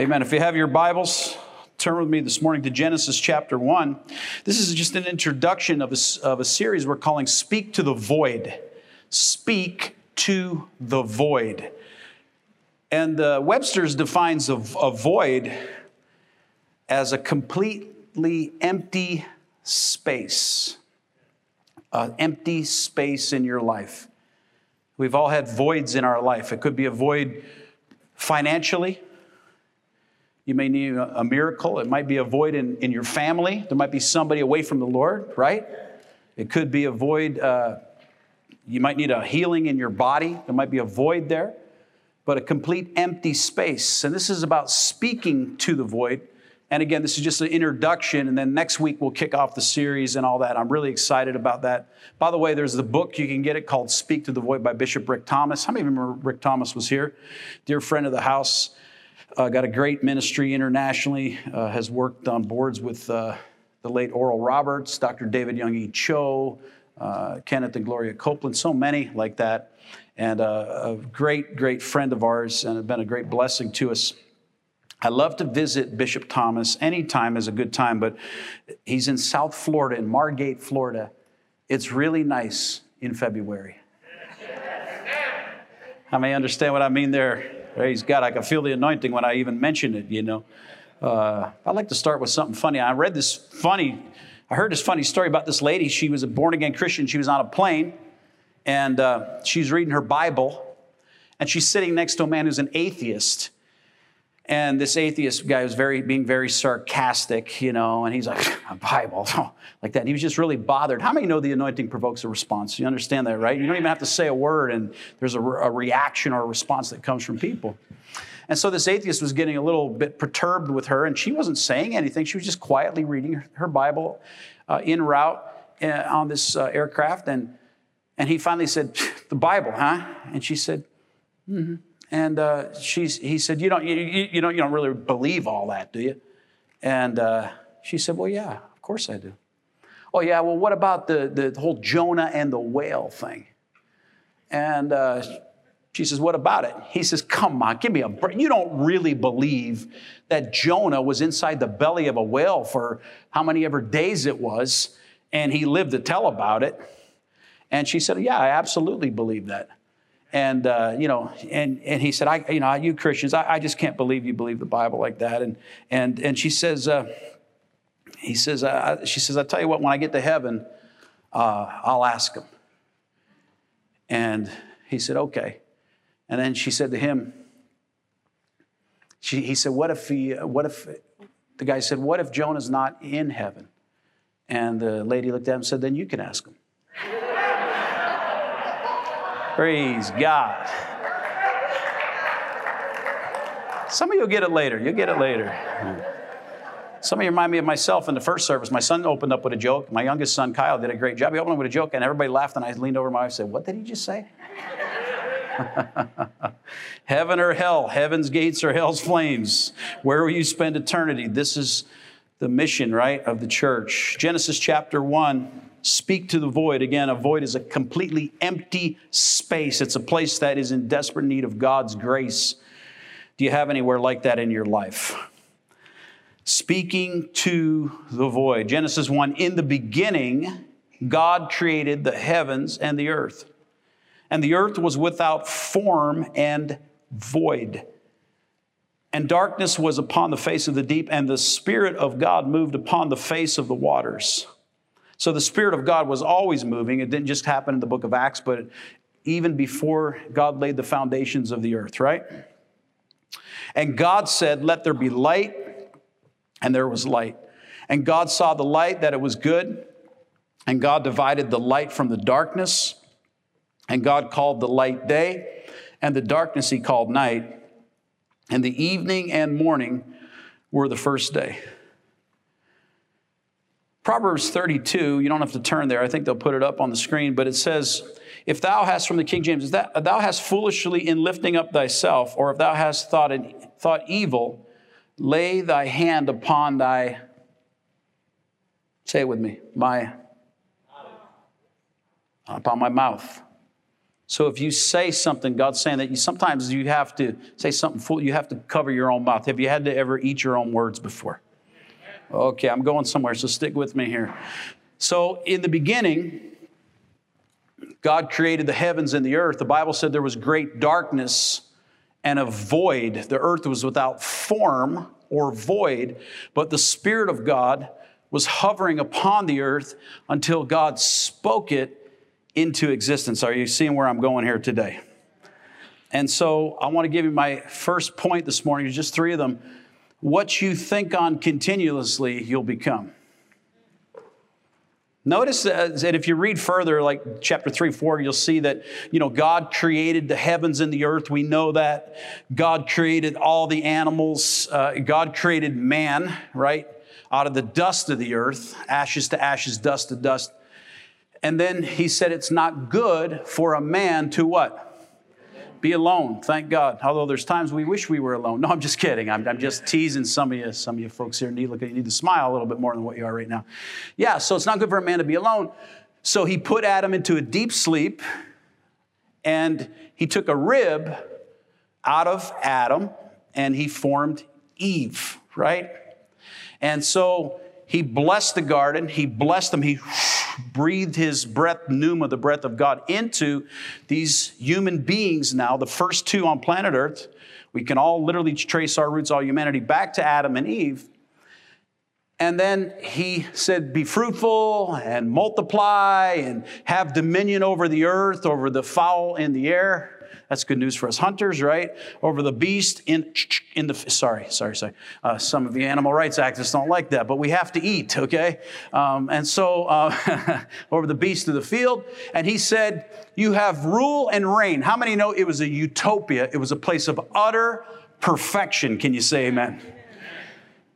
Amen. If you have your Bibles, turn with me this morning to Genesis chapter 1. This is just an introduction of a, of a series we're calling Speak to the Void. Speak to the Void. And uh, Webster's defines a, a void as a completely empty space, an empty space in your life. We've all had voids in our life. It could be a void financially. You may need a miracle. It might be a void in, in your family. There might be somebody away from the Lord, right? It could be a void. Uh, you might need a healing in your body. There might be a void there, but a complete empty space. And this is about speaking to the void. And again, this is just an introduction. And then next week we'll kick off the series and all that. I'm really excited about that. By the way, there's the book you can get it called Speak to the Void by Bishop Rick Thomas. How many remember Rick Thomas was here? Dear friend of the house. Uh, got a great ministry internationally, uh, has worked on boards with uh, the late Oral Roberts, Dr. David Young E. Cho, uh, Kenneth and Gloria Copeland, so many like that. And uh, a great, great friend of ours, and have been a great blessing to us. I love to visit Bishop Thomas. Anytime is a good time, but he's in South Florida, in Margate, Florida. It's really nice in February. I may understand what I mean there? Praise God. I can feel the anointing when I even mention it, you know. Uh, I'd like to start with something funny. I read this funny, I heard this funny story about this lady. She was a born again Christian. She was on a plane and uh, she's reading her Bible and she's sitting next to a man who's an atheist. And this atheist guy was very being very sarcastic, you know, and he's like, a Bible, like that. And he was just really bothered. How many know the anointing provokes a response? You understand that, right? You don't even have to say a word, and there's a, a reaction or a response that comes from people. And so this atheist was getting a little bit perturbed with her, and she wasn't saying anything. She was just quietly reading her, Bible uh, en route uh, on this uh, aircraft. And, and he finally said, The Bible, huh? And she said, Mm-hmm. And uh, she's, he said, you don't, you, you, don't, you don't really believe all that, do you? And uh, she said, Well, yeah, of course I do. Oh, yeah, well, what about the, the whole Jonah and the whale thing? And uh, she says, What about it? He says, Come on, give me a break. You don't really believe that Jonah was inside the belly of a whale for how many ever days it was, and he lived to tell about it. And she said, Yeah, I absolutely believe that. And, uh, you know, and, and he said, I, you know, you Christians, I, I, just can't believe you believe the Bible like that. And, and, and she says, uh, he says, uh, she says, I tell you what, when I get to heaven, uh, I'll ask him. And he said, okay. And then she said to him, she, he said, what if he, what if, the guy said, what if Jonah's not in heaven? And the lady looked at him and said, then you can ask him. Praise God. Some of you will get it later. You'll get it later. Some of you remind me of myself in the first service. My son opened up with a joke. My youngest son, Kyle, did a great job. He opened up with a joke, and everybody laughed, and I leaned over my wife and said, What did he just say? Heaven or hell? Heaven's gates or hell's flames? Where will you spend eternity? This is the mission, right, of the church. Genesis chapter 1 speak to the void. Again, a void is a completely empty space, it's a place that is in desperate need of God's grace. Do you have anywhere like that in your life? Speaking to the void. Genesis 1 In the beginning, God created the heavens and the earth. And the earth was without form and void. And darkness was upon the face of the deep, and the Spirit of God moved upon the face of the waters. So the Spirit of God was always moving. It didn't just happen in the book of Acts, but even before God laid the foundations of the earth, right? And God said, Let there be light, and there was light. And God saw the light, that it was good, and God divided the light from the darkness. And God called the light day, and the darkness he called night. And the evening and morning were the first day. Proverbs 32, you don't have to turn there. I think they'll put it up on the screen, but it says, If thou hast, from the King James, that thou hast foolishly in lifting up thyself, or if thou hast thought, thought evil, lay thy hand upon thy, say it with me, my, upon my mouth. So if you say something, God's saying that you sometimes you have to say something full, you have to cover your own mouth. Have you had to ever eat your own words before? Okay, I'm going somewhere, so stick with me here. So in the beginning, God created the heavens and the earth. The Bible said there was great darkness and a void. The earth was without form or void, but the Spirit of God was hovering upon the earth until God spoke it into existence. Are you seeing where I'm going here today? And so I want to give you my first point this morning, just three of them. What you think on continuously, you'll become. Notice that if you read further, like chapter 3, 4, you'll see that, you know, God created the heavens and the earth. We know that. God created all the animals. Uh, God created man, right? Out of the dust of the earth, ashes to ashes, dust to dust. And then he said, It's not good for a man to what? Be alone. Thank God. Although there's times we wish we were alone. No, I'm just kidding. I'm, I'm just teasing some of you. Some of you folks here need, look, you need to smile a little bit more than what you are right now. Yeah, so it's not good for a man to be alone. So he put Adam into a deep sleep and he took a rib out of Adam and he formed Eve, right? And so he blessed the garden, he blessed them, he breathed his breath, pneuma, the breath of God, into these human beings now, the first two on planet Earth. We can all literally trace our roots, all humanity, back to Adam and Eve. And then he said, Be fruitful and multiply and have dominion over the earth, over the fowl in the air. That's good news for us hunters, right? Over the beast in, in the, sorry, sorry, sorry. Uh, some of the animal rights activists don't like that, but we have to eat, okay? Um, and so uh, over the beast of the field. And he said, You have rule and reign. How many know it was a utopia? It was a place of utter perfection. Can you say amen?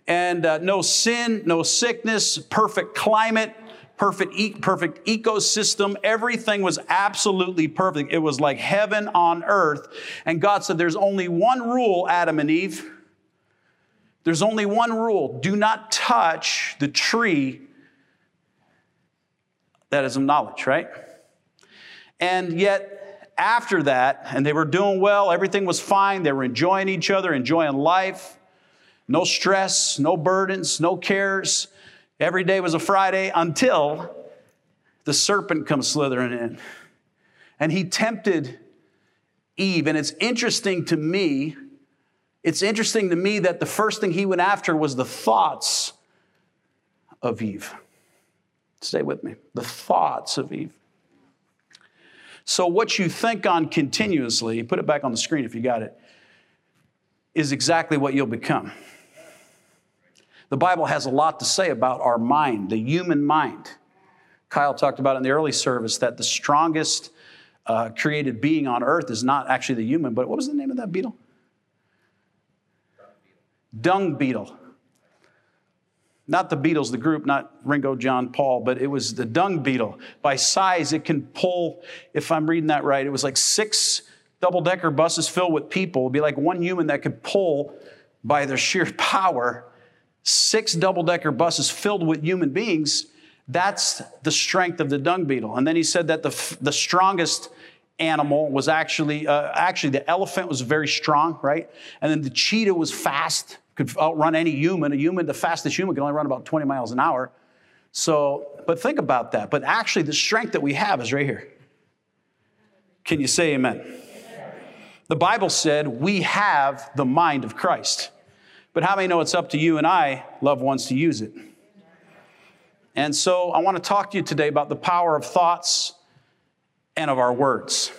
And uh, no sin, no sickness, perfect climate, perfect, e- perfect ecosystem. Everything was absolutely perfect. It was like heaven on earth. And God said, There's only one rule, Adam and Eve. There's only one rule do not touch the tree that is of knowledge, right? And yet, after that, and they were doing well, everything was fine, they were enjoying each other, enjoying life, no stress, no burdens, no cares. Every day was a Friday until the serpent comes slithering in. And he tempted Eve. And it's interesting to me, it's interesting to me that the first thing he went after was the thoughts of Eve. Stay with me. The thoughts of Eve. So, what you think on continuously, put it back on the screen if you got it, is exactly what you'll become. The Bible has a lot to say about our mind, the human mind. Kyle talked about in the early service that the strongest uh, created being on earth is not actually the human, but what was the name of that beetle? Dung beetle. Not the Beatles, the group, not Ringo, John, Paul, but it was the dung beetle. By size, it can pull, if I'm reading that right, it was like six double decker buses filled with people. It'd be like one human that could pull by their sheer power six double decker buses filled with human beings, that's the strength of the dung beetle. And then he said that the, the strongest animal was actually, uh, actually, the elephant was very strong, right? And then the cheetah was fast, could outrun any human. A human, the fastest human, can only run about 20 miles an hour. So, but think about that. But actually, the strength that we have is right here. Can you say amen? The Bible said we have the mind of Christ. But how many know it's up to you and I, loved ones, to use it? And so I want to talk to you today about the power of thoughts and of our words.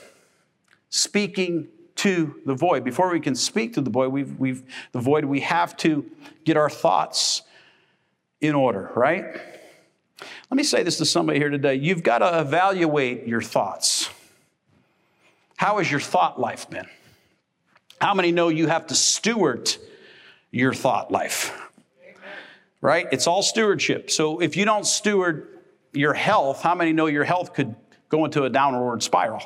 Speaking to the void. Before we can speak to the void, we've, we've, the void, we have to get our thoughts in order, right? Let me say this to somebody here today. You've got to evaluate your thoughts. How has your thought life been? How many know you have to steward your thought life. Right? It's all stewardship. So if you don't steward your health, how many know your health could go into a downward spiral?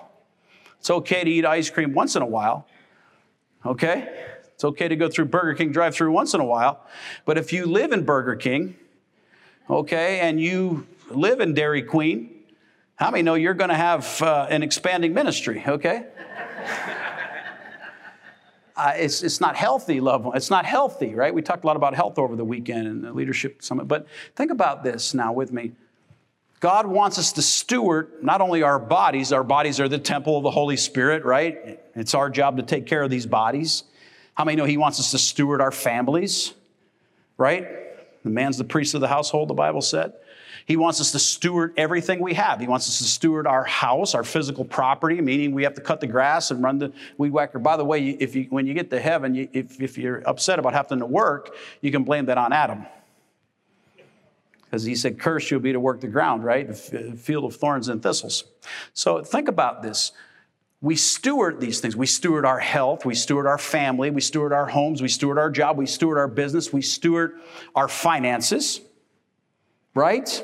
It's okay to eat ice cream once in a while. Okay? It's okay to go through Burger King drive through once in a while. But if you live in Burger King, okay, and you live in Dairy Queen, How many know you're going to have uh, an expanding ministry, okay? Uh, it's, it's not healthy, loved. It's not healthy, right? We talked a lot about health over the weekend and the leadership summit. But think about this now with me. God wants us to steward not only our bodies, our bodies are the temple of the Holy Spirit, right? It's our job to take care of these bodies. How many know He wants us to steward our families, right? The man's the priest of the household, the Bible said. He wants us to steward everything we have. He wants us to steward our house, our physical property, meaning we have to cut the grass and run the weed whacker. By the way, if you, when you get to heaven, you, if, if you're upset about having to work, you can blame that on Adam. Because he said, Cursed you'll be to work the ground, right? The field of thorns and thistles. So think about this we steward these things. We steward our health, we steward our family, we steward our homes, we steward our job, we steward our business, we steward our finances, right?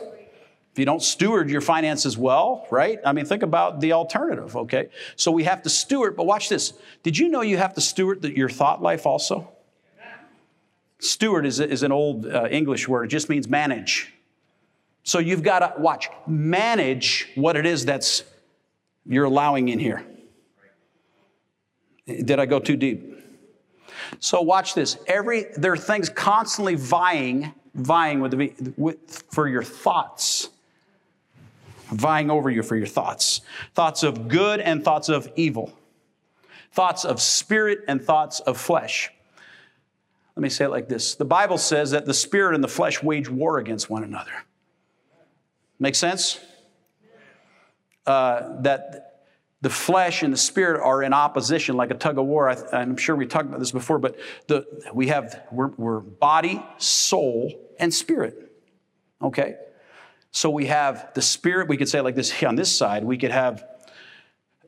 If you don't steward your finances well, right? I mean, think about the alternative, okay? So we have to steward, but watch this. Did you know you have to steward the, your thought life also? Steward is, is an old uh, English word, it just means manage. So you've got to, watch, manage what it is that's you're allowing in here. Did I go too deep? So watch this. Every there are things constantly vying, vying with, the, with for your thoughts vying over you for your thoughts thoughts of good and thoughts of evil, thoughts of spirit and thoughts of flesh. Let me say it like this The Bible says that the spirit and the flesh wage war against one another. Make sense? Uh, that the flesh and the spirit are in opposition like a tug of war. I, am sure we talked about this before, but the, we have, we're, we're body, soul, and spirit. Okay? So we have the spirit, we could say like this on this side, we could have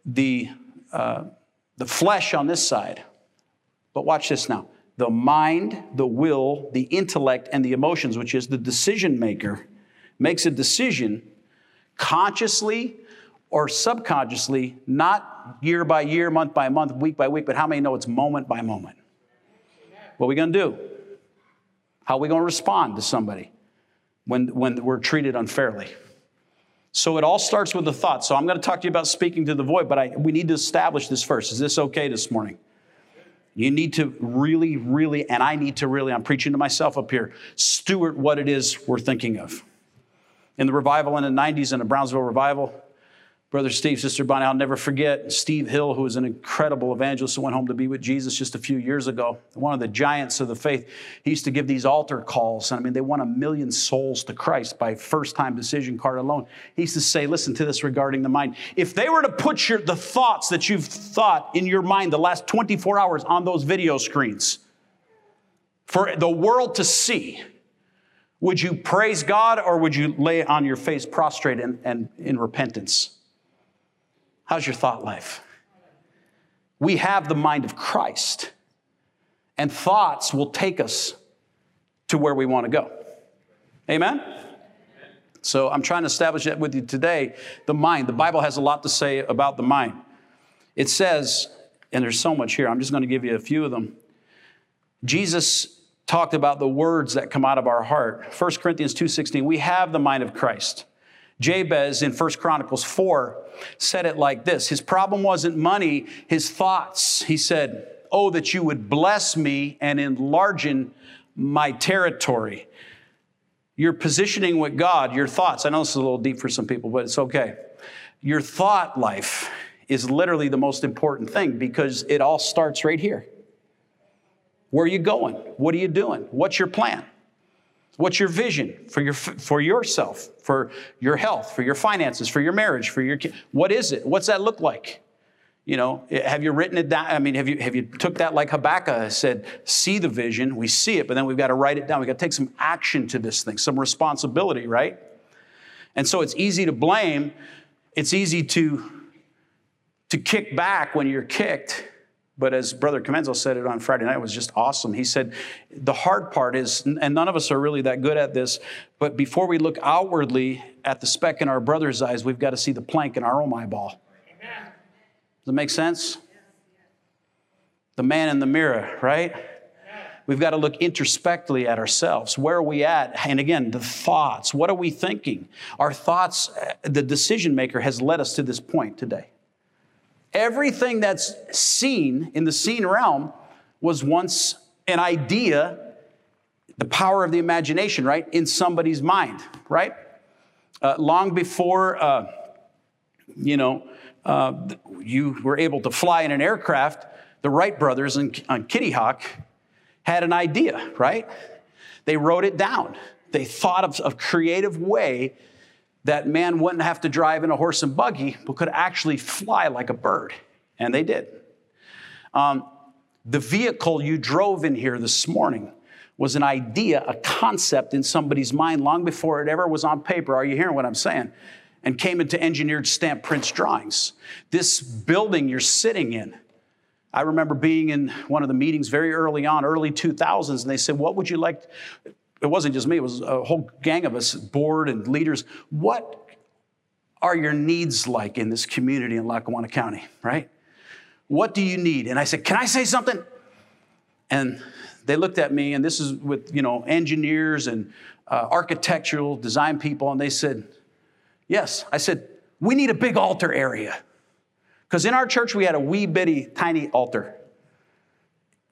the, uh, the flesh on this side. But watch this now the mind, the will, the intellect, and the emotions, which is the decision maker, makes a decision consciously or subconsciously, not year by year, month by month, week by week, but how many know it's moment by moment? What are we to do? How are we to respond to somebody? When, when we're treated unfairly. So it all starts with the thought. So I'm going to talk to you about speaking to the void, but I, we need to establish this first. Is this okay this morning? You need to really, really, and I need to really, I'm preaching to myself up here, steward what it is we're thinking of. In the revival in the 90s, in the Brownsville revival, Brother Steve, Sister Bonnie, I'll never forget Steve Hill, who was an incredible evangelist who went home to be with Jesus just a few years ago, one of the giants of the faith. He used to give these altar calls. And I mean, they won a million souls to Christ by first time decision card alone. He used to say, listen to this regarding the mind. If they were to put your, the thoughts that you've thought in your mind the last 24 hours on those video screens for the world to see, would you praise God or would you lay on your face prostrate and, and in repentance? How's your thought life? We have the mind of Christ, and thoughts will take us to where we want to go. Amen? So I'm trying to establish that with you today. The mind, the Bible has a lot to say about the mind. It says, and there's so much here, I'm just going to give you a few of them. Jesus talked about the words that come out of our heart. 1 Corinthians 2:16, we have the mind of Christ. Jabez in 1 Chronicles 4 said it like this His problem wasn't money, his thoughts. He said, Oh, that you would bless me and enlarge in my territory. Your positioning with God, your thoughts. I know this is a little deep for some people, but it's okay. Your thought life is literally the most important thing because it all starts right here. Where are you going? What are you doing? What's your plan? What's your vision for, your, for yourself, for your health, for your finances, for your marriage, for your kids? What is it? What's that look like? You know, eh, have you written it down? I mean, have you, have you took that like Habakkuk said, see the vision, we see it, but then we've got to write it down. We've got to take some action to this thing, some responsibility, right? And so it's easy to blame. It's easy to, to kick back when you're kicked. But as Brother Comenzo said it on Friday night, it was just awesome. He said, The hard part is, and none of us are really that good at this, but before we look outwardly at the speck in our brother's eyes, we've got to see the plank in our own eyeball. Amen. Does that make sense? The man in the mirror, right? we've got to look introspectively at ourselves. Where are we at? And again, the thoughts. What are we thinking? Our thoughts, the decision maker has led us to this point today. Everything that's seen in the seen realm was once an idea, the power of the imagination, right, in somebody's mind, right? Uh, long before, uh, you know, uh, you were able to fly in an aircraft, the Wright brothers on, on Kitty Hawk had an idea, right? They wrote it down. They thought of a creative way that man wouldn't have to drive in a horse and buggy, but could actually fly like a bird. And they did. Um, the vehicle you drove in here this morning was an idea, a concept in somebody's mind long before it ever was on paper. Are you hearing what I'm saying? And came into engineered stamp prints drawings. This building you're sitting in, I remember being in one of the meetings very early on, early 2000s, and they said, What would you like? It wasn't just me, it was a whole gang of us, board and leaders. What are your needs like in this community in Lackawanna County, right? What do you need? And I said, Can I say something? And they looked at me, and this is with you know engineers and uh, architectural design people, and they said, "Yes." I said, "We need a big altar area, because in our church we had a wee bitty tiny altar.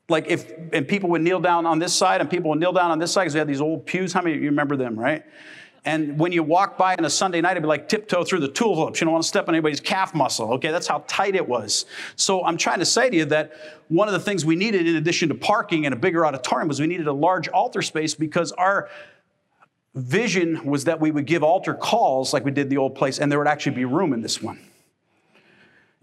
Like if and people would kneel down on this side, and people would kneel down on this side because we had these old pews. How many of you remember them, right? And when you walk by on a Sunday night, it'd be like tiptoe through the tulips. You don't want to step on anybody's calf muscle. Okay, that's how tight it was. So I'm trying to say to you that one of the things we needed, in addition to parking and a bigger auditorium, was we needed a large altar space because our vision was that we would give altar calls like we did the old place, and there would actually be room in this one.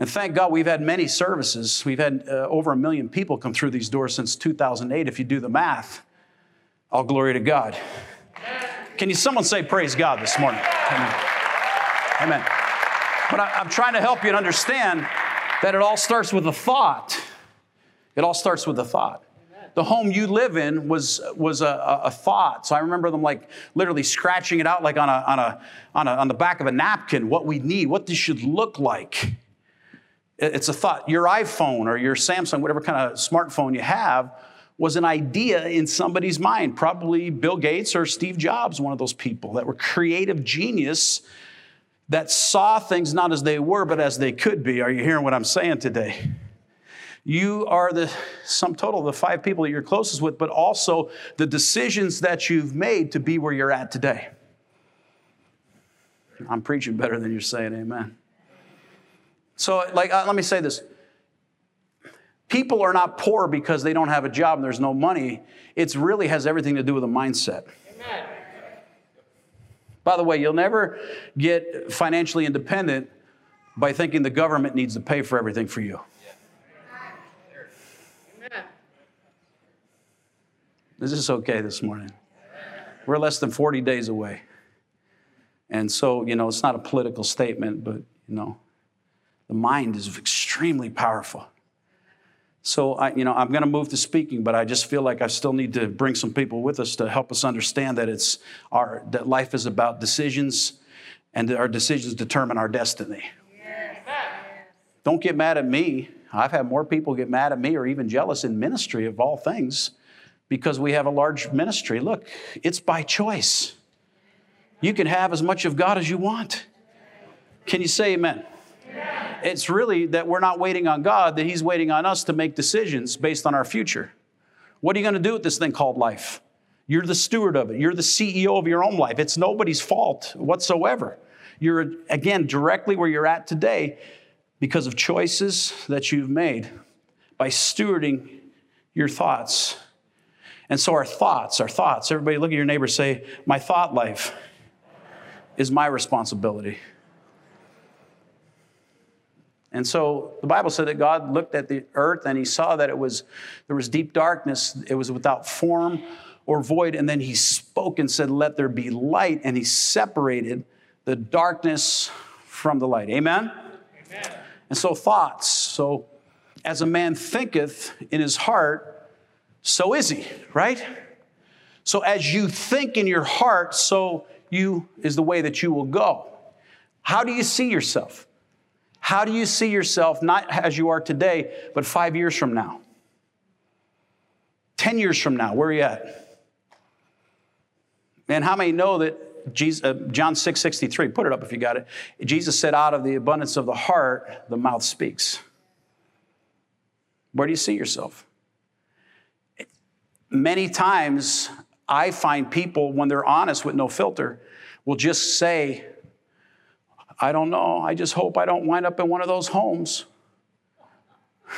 And thank God we've had many services. We've had uh, over a million people come through these doors since 2008, if you do the math. All glory to God. Can you someone say praise God this morning? Amen. Amen. But I, am trying to help you to understand that it all starts with a thought. It all starts with a thought. The home you live in was, was a, a, thought. So I remember them like literally scratching it out like on, a, on, a, on, a, on the back of a napkin, what we need, what this should look like. It's a thought. Your iPhone or your Samsung, whatever kind of smartphone you have, was an idea in somebody's mind, probably Bill Gates or Steve Jobs, one of those people that were creative genius that saw things not as they were, but as they could be. Are you hearing what I'm saying today? You are the sum total of the five people that you're closest with, but also the decisions that you've made to be where you're at today. I'm preaching better than you're saying amen. So, like, uh, let me say this People are not poor because they don't have a job and there's no money. It really has everything to do with a mindset. Amen. By the way, you'll never get financially independent by thinking the government needs to pay for everything for you. Amen. Is this okay this morning? We're less than 40 days away. And so, you know, it's not a political statement, but, you know, the mind is extremely powerful. So I, you know, I'm going to move to speaking, but I just feel like I still need to bring some people with us to help us understand that it's our that life is about decisions, and that our decisions determine our destiny. Yes. Don't get mad at me. I've had more people get mad at me or even jealous in ministry of all things because we have a large ministry. Look, it's by choice. You can have as much of God as you want. Can you say amen? It's really that we're not waiting on God, that He's waiting on us to make decisions based on our future. What are you going to do with this thing called life? You're the steward of it. You're the CEO of your own life. It's nobody's fault whatsoever. You're, again, directly where you're at today because of choices that you've made by stewarding your thoughts. And so, our thoughts, our thoughts, everybody look at your neighbor say, My thought life is my responsibility. And so the Bible said that God looked at the earth and he saw that it was there was deep darkness, it was without form or void, and then he spoke and said, Let there be light, and he separated the darkness from the light. Amen? Amen. And so thoughts. So as a man thinketh in his heart, so is he, right? So as you think in your heart, so you is the way that you will go. How do you see yourself? How do you see yourself, not as you are today, but five years from now? 10 years from now, where are you at? And how many know that Jesus, uh, John 6 63, put it up if you got it. Jesus said, Out of the abundance of the heart, the mouth speaks. Where do you see yourself? Many times, I find people, when they're honest with no filter, will just say, I don't know, I just hope I don't wind up in one of those homes.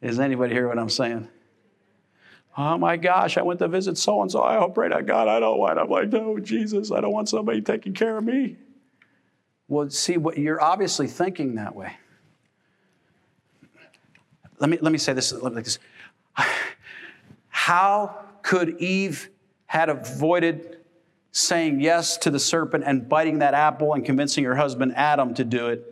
Is anybody hear what I'm saying? Oh my gosh, I went to visit so and so. I hope, pray to God, I don't wind up like, no, Jesus, I don't want somebody taking care of me. Well, see, what you're obviously thinking that way. Let me, let me say this like this. How could Eve had avoided saying yes to the serpent and biting that apple and convincing her husband Adam to do it?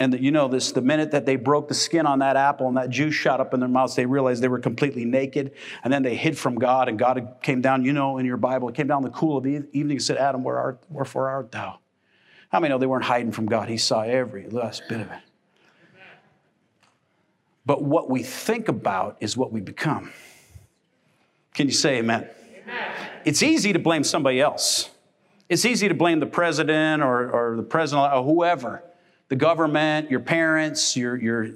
And that you know this, the minute that they broke the skin on that apple and that juice shot up in their mouths, they realized they were completely naked. And then they hid from God, and God came down, you know, in your Bible, it came down the cool of the evening and said, Adam, where art, wherefore art thou? How many know they weren't hiding from God? He saw every last bit of it. But what we think about is what we become. Can you say amen? amen? It's easy to blame somebody else. It's easy to blame the president or, or the president or whoever the government, your parents, your, your,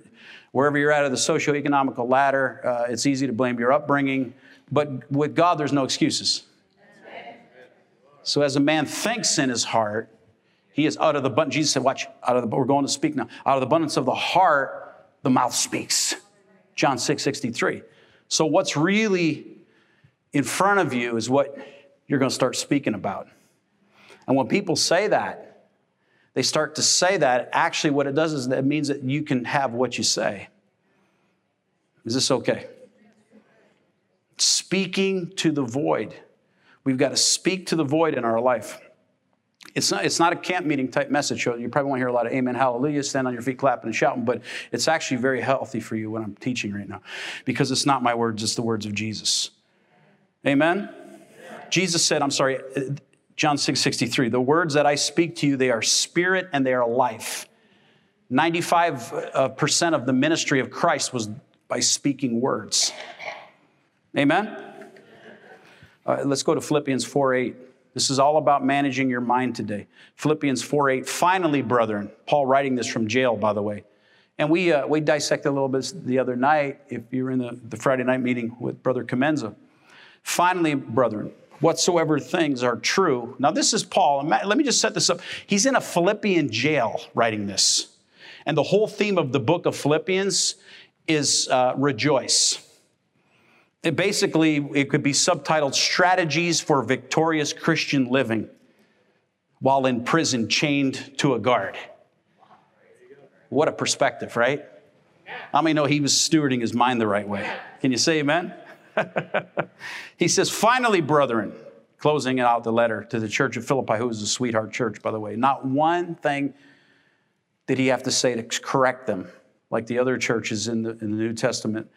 wherever you're at of the socioeconomical ladder. Uh, it's easy to blame your upbringing. But with God, there's no excuses. So as a man thinks in his heart, he is out of the abundance. Jesus said, watch, out of the, we're going to speak now. Out of the abundance of the heart, the mouth speaks. John 6, 63. So what's really in front of you is what you're going to start speaking about. And when people say that, they start to say that, actually, what it does is that means that you can have what you say. Is this okay? Speaking to the void. We've got to speak to the void in our life. It's not, it's not a camp meeting type message. You probably won't hear a lot of amen, hallelujah, stand on your feet, clapping and shouting, but it's actually very healthy for you when I'm teaching right now because it's not my words, it's the words of Jesus. Amen? Jesus said, I'm sorry, John 6 63, the words that I speak to you, they are spirit and they are life. 95% of the ministry of Christ was by speaking words. Amen? Uh, let's go to Philippians 4 8. This is all about managing your mind today. Philippians 4 8. Finally, brethren, Paul writing this from jail, by the way. And we, uh, we dissected a little bit the other night, if you were in the, the Friday night meeting with Brother Comenza. Finally, brethren, whatsoever things are true. Now, this is Paul. Let me just set this up. He's in a Philippian jail writing this. And the whole theme of the book of Philippians is uh, rejoice. It basically, it could be subtitled Strategies for Victorious Christian Living while in prison, chained to a guard. What a perspective, right? How many know he was stewarding his mind the right way? Can you say amen? he says, finally, brethren, closing out the letter to the church of Philippi, who is a sweetheart church, by the way, not one thing did he have to say to correct them, like the other churches in the, in the New Testament,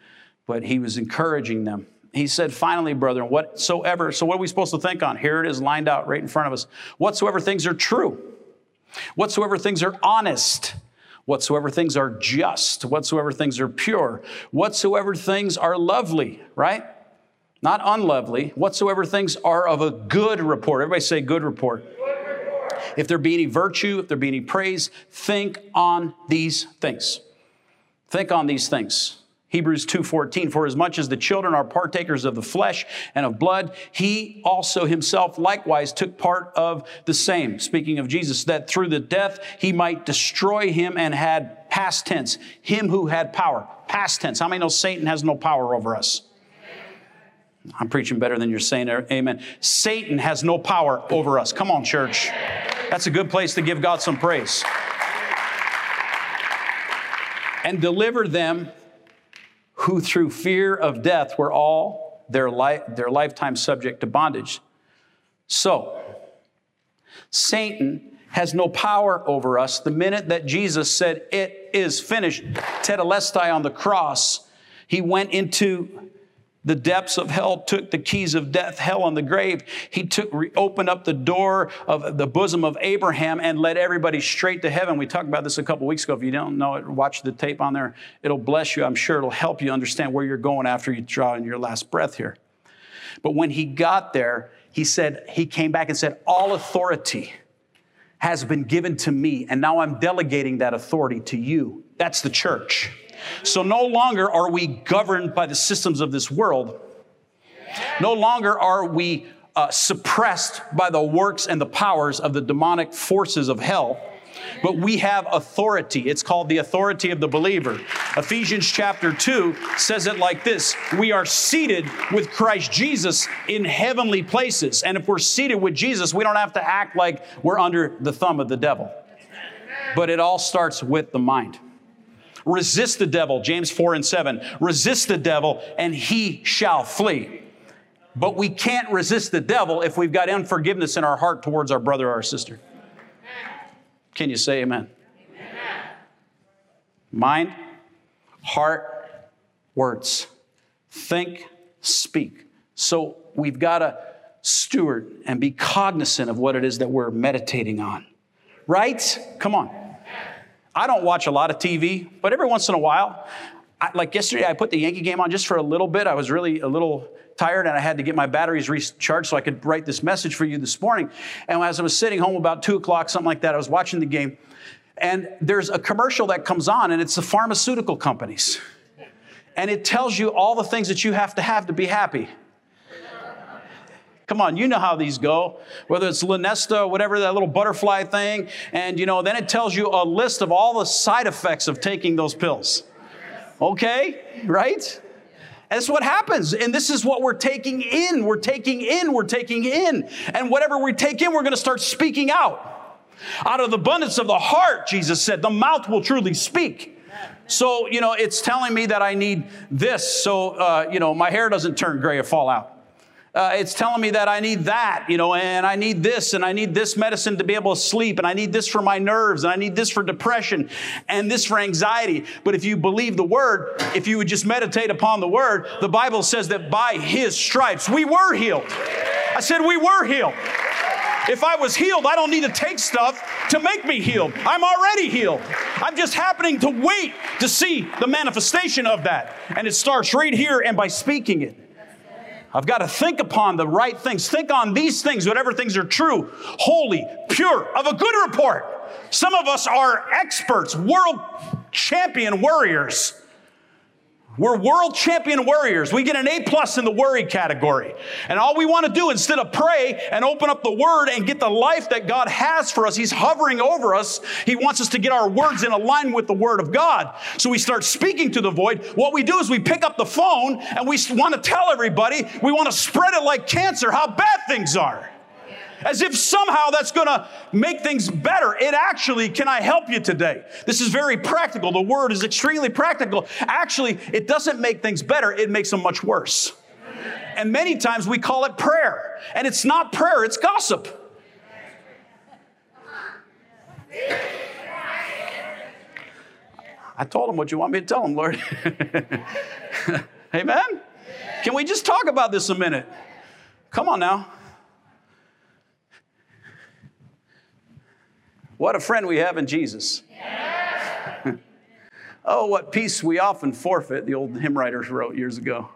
but he was encouraging them. He said, finally, brethren, whatsoever, so what are we supposed to think on? Here it is lined out right in front of us. Whatsoever things are true, whatsoever things are honest, whatsoever things are just, whatsoever things are pure, whatsoever things are lovely, right? Not unlovely, whatsoever things are of a good report. Everybody say good report. Good report. If there be any virtue, if there be any praise, think on these things. Think on these things. Hebrews 2:14 for as much as the children are partakers of the flesh and of blood he also himself likewise took part of the same speaking of Jesus that through the death he might destroy him and had past tense him who had power. Past tense. How many know Satan has no power over us? I'm preaching better than you're saying amen. Satan has no power over us. Come on church. That's a good place to give God some praise. And deliver them who through fear of death were all their, life, their lifetime subject to bondage. So, Satan has no power over us. The minute that Jesus said, It is finished, tetelestai on the cross, he went into the depths of hell, took the keys of death, hell, and the grave. He took, opened up the door of the bosom of Abraham and led everybody straight to heaven. We talked about this a couple weeks ago. If you don't know it, watch the tape on there. It'll bless you. I'm sure it'll help you understand where you're going after you draw in your last breath here. But when he got there, he said, he came back and said, All authority has been given to me, and now I'm delegating that authority to you. That's the church. So no longer are we governed by the systems of this world. No longer are we uh, suppressed by the works and the powers of the demonic forces of hell but we have authority. It's called the authority of the believer. Ephesians chapter 2 says it like this We are seated with Christ Jesus in heavenly places. And if we're seated with Jesus, we don't have to act like we're under the thumb of the devil. But it all starts with the mind. Resist the devil, James 4 and 7. Resist the devil, and he shall flee. But we can't resist the devil if we've got unforgiveness in our heart towards our brother or our sister. Can you say amen? amen? Mind, heart, words. Think, speak. So we've got to steward and be cognizant of what it is that we're meditating on. Right? Come on. I don't watch a lot of TV, but every once in a while, I, like yesterday, I put the Yankee game on just for a little bit. I was really a little tired and I had to get my batteries recharged so I could write this message for you this morning. And as I was sitting home about two o'clock, something like that, I was watching the game. And there's a commercial that comes on, and it's the pharmaceutical companies. And it tells you all the things that you have to have to be happy. Come on, you know how these go. Whether it's Lunesta or whatever, that little butterfly thing. And, you know, then it tells you a list of all the side effects of taking those pills. Okay? Right? That's what happens. And this is what we're taking in. We're taking in. We're taking in. And whatever we take in, we're going to start speaking out. Out of the abundance of the heart, Jesus said, the mouth will truly speak. So, you know, it's telling me that I need this so, uh, you know, my hair doesn't turn gray or fall out uh, it's telling me that I need that, you know, and I need this, and I need this medicine to be able to sleep, and I need this for my nerves, and I need this for depression, and this for anxiety. But if you believe the word, if you would just meditate upon the word, the Bible says that by his stripes we were healed. I said we were healed. If I was healed, I don't need to take stuff to make me healed. I'm already healed. I'm just happening to wait to see the manifestation of that. And it starts right here and by speaking it. I've got to think upon the right things. Think on these things, whatever things are true, holy, pure, of a good report. Some of us are experts, world champion warriors we're world champion warriors. We get an A plus in the worry category. And all we want to do instead of pray and open up the word and get the life that God has for us, He's hovering over us. He wants us to get our words in alignment with the word of God. So we start speaking to the void. What we do is we pick up the phone and we want to tell everybody, we want to spread it like cancer how bad things are as if somehow that's going to make things better. It actually, can I help you today? This is very practical. The word is extremely practical. Actually, it doesn't make things better, it makes them much worse. And many times we call it prayer, and it's not prayer, it's gossip. I told him what you want me to tell him, Lord. Amen? Can we just talk about this a minute? Come on now. What a friend we have in Jesus. oh, what peace we often forfeit, the old hymn writers wrote years ago.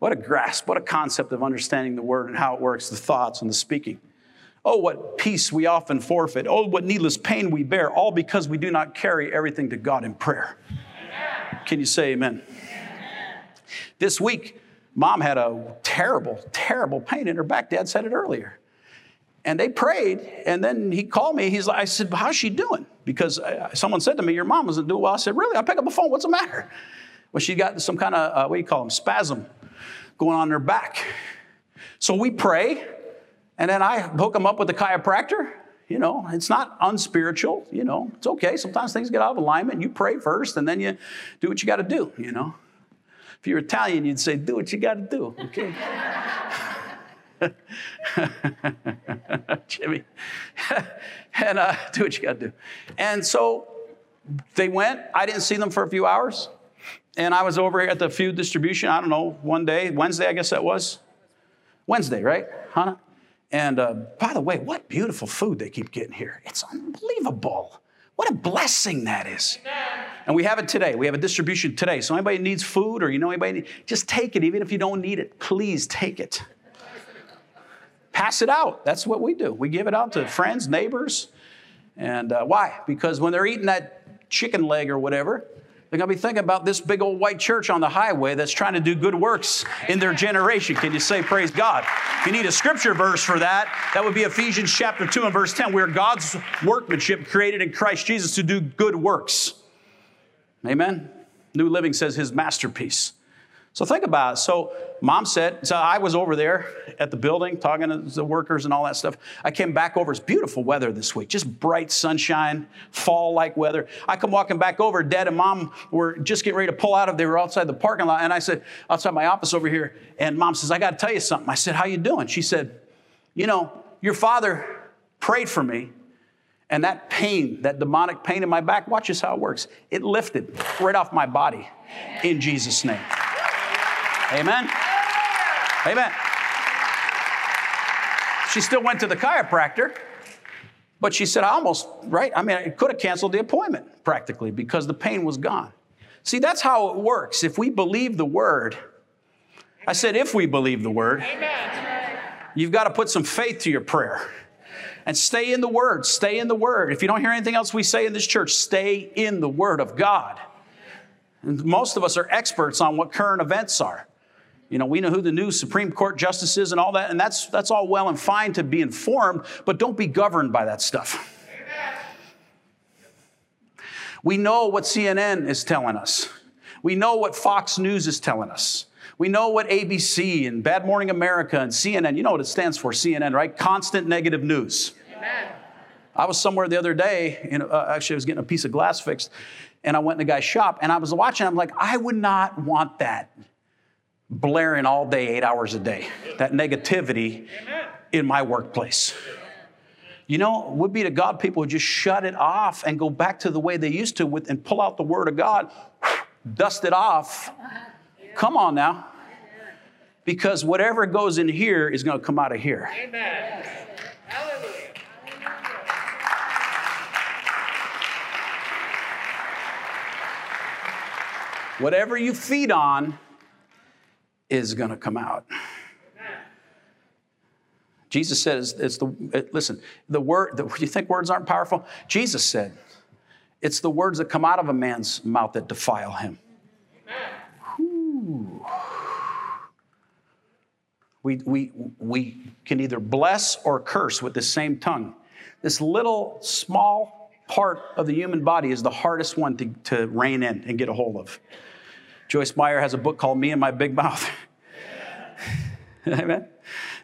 What a grasp, what a concept of understanding the word and how it works, the thoughts and the speaking. Oh, what peace we often forfeit. Oh, what needless pain we bear, all because we do not carry everything to God in prayer. Amen. Can you say amen? amen? This week, mom had a terrible, terrible pain in her back. Dad said it earlier. And they prayed, and then he called me. He's like, I said, How's she doing? Because uh, someone said to me, Your mom isn't doing well. I said, Really? I pick up the phone. What's the matter? Well, she got some kind of, uh, what do you call them, spasm going on in her back. So we pray, and then I hook them up with the chiropractor. You know, it's not unspiritual. You know, it's okay. Sometimes things get out of alignment. You pray first, and then you do what you got to do, you know. If you're Italian, you'd say, Do what you got to do, okay? Jimmy. and uh, do what you got to do. And so they went. I didn't see them for a few hours. and I was over here at the food distribution, I don't know, one day, Wednesday, I guess that was. Wednesday, right, Hannah? And uh, by the way, what beautiful food they keep getting here. It's unbelievable. What a blessing that is. And we have it today. We have a distribution today. So anybody needs food or you know anybody, just take it. Even if you don't need it, please take it. Pass it out. That's what we do. We give it out to friends, neighbors. And uh, why? Because when they're eating that chicken leg or whatever, they're going to be thinking about this big old white church on the highway that's trying to do good works in their generation. Can you say, Praise God? If you need a scripture verse for that, that would be Ephesians chapter 2 and verse 10. We are God's workmanship created in Christ Jesus to do good works. Amen? New Living says his masterpiece. So think about it. So mom said, so I was over there at the building talking to the workers and all that stuff. I came back over. It's beautiful weather this week, just bright sunshine, fall like weather. I come walking back over. Dad and mom were just getting ready to pull out of. They were outside the parking lot, and I said, outside my office over here. And mom says, I got to tell you something. I said, How you doing? She said, You know, your father prayed for me and that pain, that demonic pain in my back, watch this how it works. It lifted right off my body in Jesus' name. Amen. Amen. She still went to the chiropractor, but she said, I almost, right? I mean, I could have canceled the appointment practically because the pain was gone. See, that's how it works. If we believe the word, I said, if we believe the word, Amen. you've got to put some faith to your prayer and stay in the word. Stay in the word. If you don't hear anything else we say in this church, stay in the word of God. And most of us are experts on what current events are. You know, we know who the new Supreme Court justice is and all that, and that's, that's all well and fine to be informed, but don't be governed by that stuff. We know what CNN is telling us. We know what Fox News is telling us. We know what ABC and Bad Morning America and CNN, you know what it stands for, CNN, right? Constant negative news. Amen. I was somewhere the other day, and uh, actually, I was getting a piece of glass fixed, and I went in the guy's shop, and I was watching, I'm like, I would not want that blaring all day, eight hours a day, that negativity in my workplace. You know, would be to God people would just shut it off and go back to the way they used to with and pull out the word of God, dust it off. Come on now. Because whatever goes in here is going to come out of here. Amen. Hallelujah. Whatever you feed on is going to come out. Jesus says, it's the, it, listen, the word, the, you think words aren't powerful? Jesus said, it's the words that come out of a man's mouth that defile him. We, we, we can either bless or curse with the same tongue. This little small part of the human body is the hardest one to, to rein in and get a hold of. Joyce Meyer has a book called Me and My Big Mouth. Amen.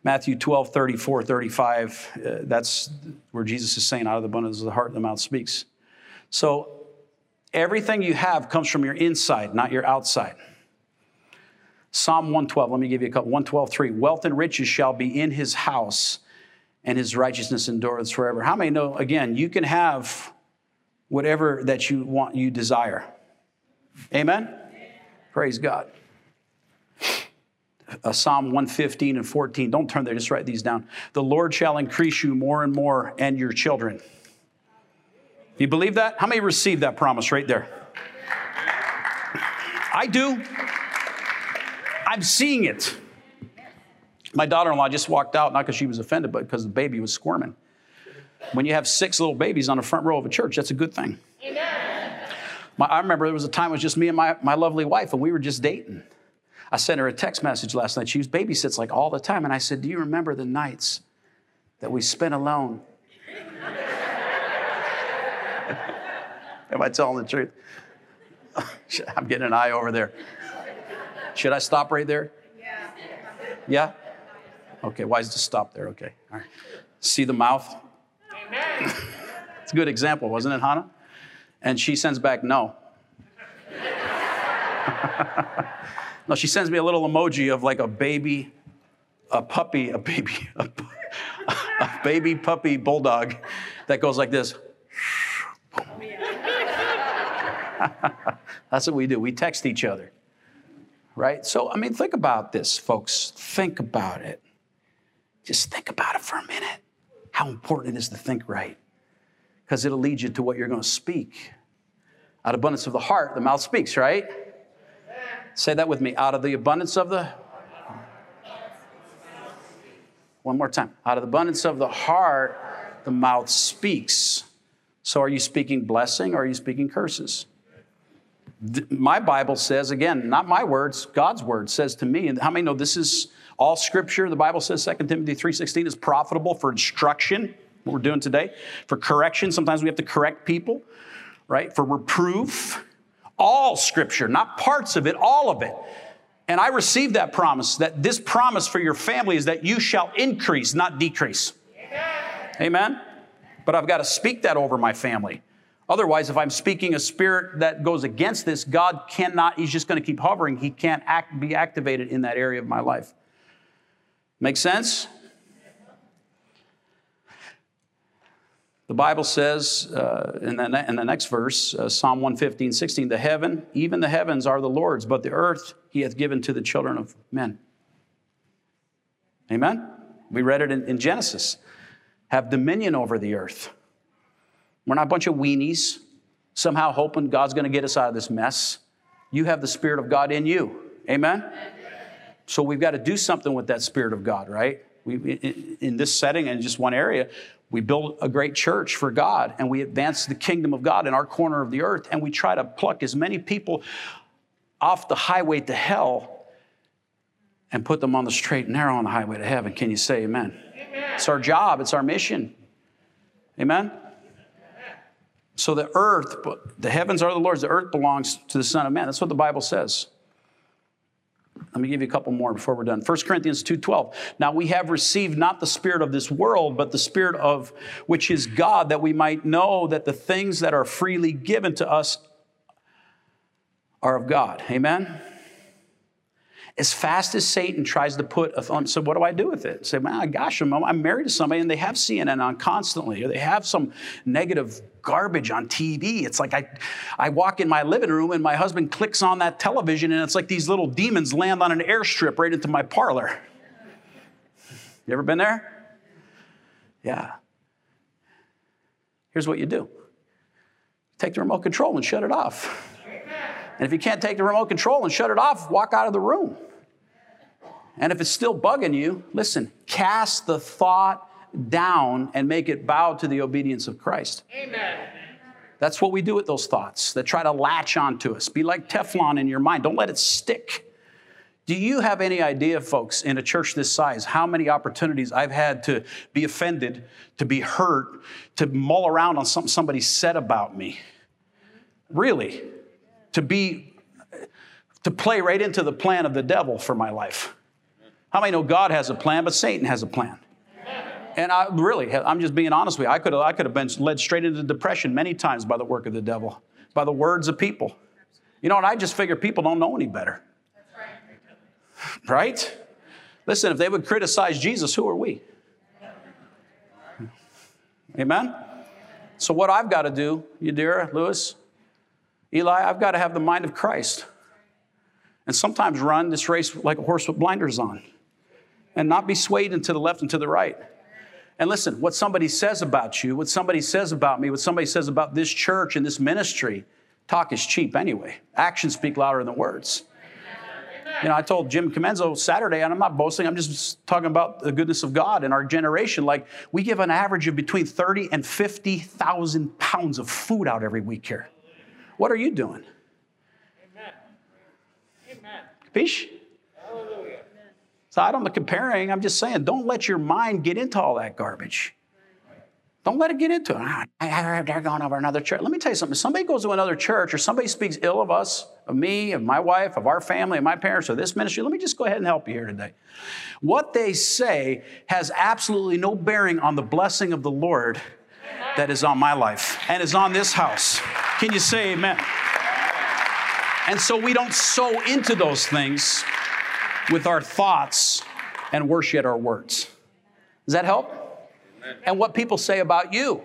Matthew 12, 34, 35. Uh, that's where Jesus is saying, out of the abundance of the heart, the mouth speaks. So everything you have comes from your inside, not your outside. Psalm 112, let me give you a couple. 112, 3. Wealth and riches shall be in his house, and his righteousness endureth forever. How many know, again, you can have whatever that you want, you desire. Amen? Praise God. Uh, Psalm 115 and 14. Don't turn there, just write these down. The Lord shall increase you more and more and your children. You believe that? How many received that promise right there? I do. I'm seeing it. My daughter in law just walked out, not because she was offended, but because the baby was squirming. When you have six little babies on the front row of a church, that's a good thing. My, I remember there was a time it was just me and my, my lovely wife, and we were just dating. I sent her a text message last night. She was babysits like all the time. And I said, Do you remember the nights that we spent alone? Am I telling the truth? I'm getting an eye over there. Should I stop right there? Yeah. Yeah? Okay, why is it stop there? Okay. All right. See the mouth? Amen. it's a good example, wasn't it, Hannah? And she sends back, no. no, she sends me a little emoji of like a baby, a puppy, a baby, a, a baby puppy bulldog that goes like this. That's what we do. We text each other. Right? So, I mean, think about this, folks. Think about it. Just think about it for a minute. How important it is to think right. Because it'll lead you to what you're going to speak. Out of abundance of the heart, the mouth speaks, right? Say that with me. Out of the abundance of the one more time. Out of the abundance of the heart, the mouth speaks. So are you speaking blessing or are you speaking curses? My Bible says, again, not my words, God's word says to me, and how many know this is all scripture? The Bible says 2 Timothy 3.16 is profitable for instruction, what we're doing today, for correction. Sometimes we have to correct people, right? For reproof. All scripture, not parts of it, all of it. And I received that promise that this promise for your family is that you shall increase, not decrease. Amen? But I've got to speak that over my family. Otherwise, if I'm speaking a spirit that goes against this, God cannot, He's just going to keep hovering. He can't act, be activated in that area of my life. Make sense? The Bible says uh, in, the, in the next verse, uh, Psalm 115, 16, the heaven, even the heavens are the Lord's, but the earth he hath given to the children of men. Amen? We read it in, in Genesis have dominion over the earth. We're not a bunch of weenies, somehow hoping God's going to get us out of this mess. You have the Spirit of God in you. Amen? So we've got to do something with that Spirit of God, right? We, in this setting and just one area, we build a great church for God and we advance the kingdom of God in our corner of the earth and we try to pluck as many people off the highway to hell and put them on the straight and narrow on the highway to heaven. Can you say amen? It's our job, it's our mission. Amen? So the earth, the heavens are the Lord's, the earth belongs to the Son of Man. That's what the Bible says. Let me give you a couple more before we're done. 1 Corinthians 2:12. Now we have received not the spirit of this world, but the spirit of which is God, that we might know that the things that are freely given to us are of God. Amen as fast as Satan tries to put a thumb, so what do I do with it? Say, man, gosh, I'm married to somebody and they have CNN on constantly, or they have some negative garbage on TV. It's like I, I walk in my living room and my husband clicks on that television and it's like these little demons land on an airstrip right into my parlor. You ever been there? Yeah. Here's what you do take the remote control and shut it off. And if you can't take the remote control and shut it off, walk out of the room. And if it's still bugging you, listen, cast the thought down and make it bow to the obedience of Christ. Amen. That's what we do with those thoughts that try to latch onto us. Be like Teflon in your mind, don't let it stick. Do you have any idea, folks, in a church this size, how many opportunities I've had to be offended, to be hurt, to mull around on something somebody said about me? Really? to be, to play right into the plan of the devil for my life. How many know God has a plan, but Satan has a plan? And I really, I'm just being honest with you. I could have, I could have been led straight into depression many times by the work of the devil, by the words of people. You know, and I just figure people don't know any better. Right? Listen, if they would criticize Jesus, who are we? Amen? So, what I've got to do, Yadira, Lewis, Eli, I've got to have the mind of Christ. And sometimes run this race like a horse with blinders on and not be swayed into the left and to the right. And listen, what somebody says about you, what somebody says about me, what somebody says about this church and this ministry, talk is cheap anyway. Actions speak louder than words. You know, I told Jim Comenzo Saturday, and I'm not boasting, I'm just talking about the goodness of God in our generation. Like, we give an average of between 30 and 50,000 pounds of food out every week here. What are you doing? Amen. Amen. Capiche? So I don't comparing. I'm just saying, don't let your mind get into all that garbage. Don't let it get into it. Ah, they're going over another church. Let me tell you something. If somebody goes to another church or somebody speaks ill of us, of me, of my wife, of our family, of my parents, or this ministry, let me just go ahead and help you here today. What they say has absolutely no bearing on the blessing of the Lord that is on my life and is on this house. Can you say amen? And so we don't sow into those things with our thoughts and worship our words. Does that help? And what people say about you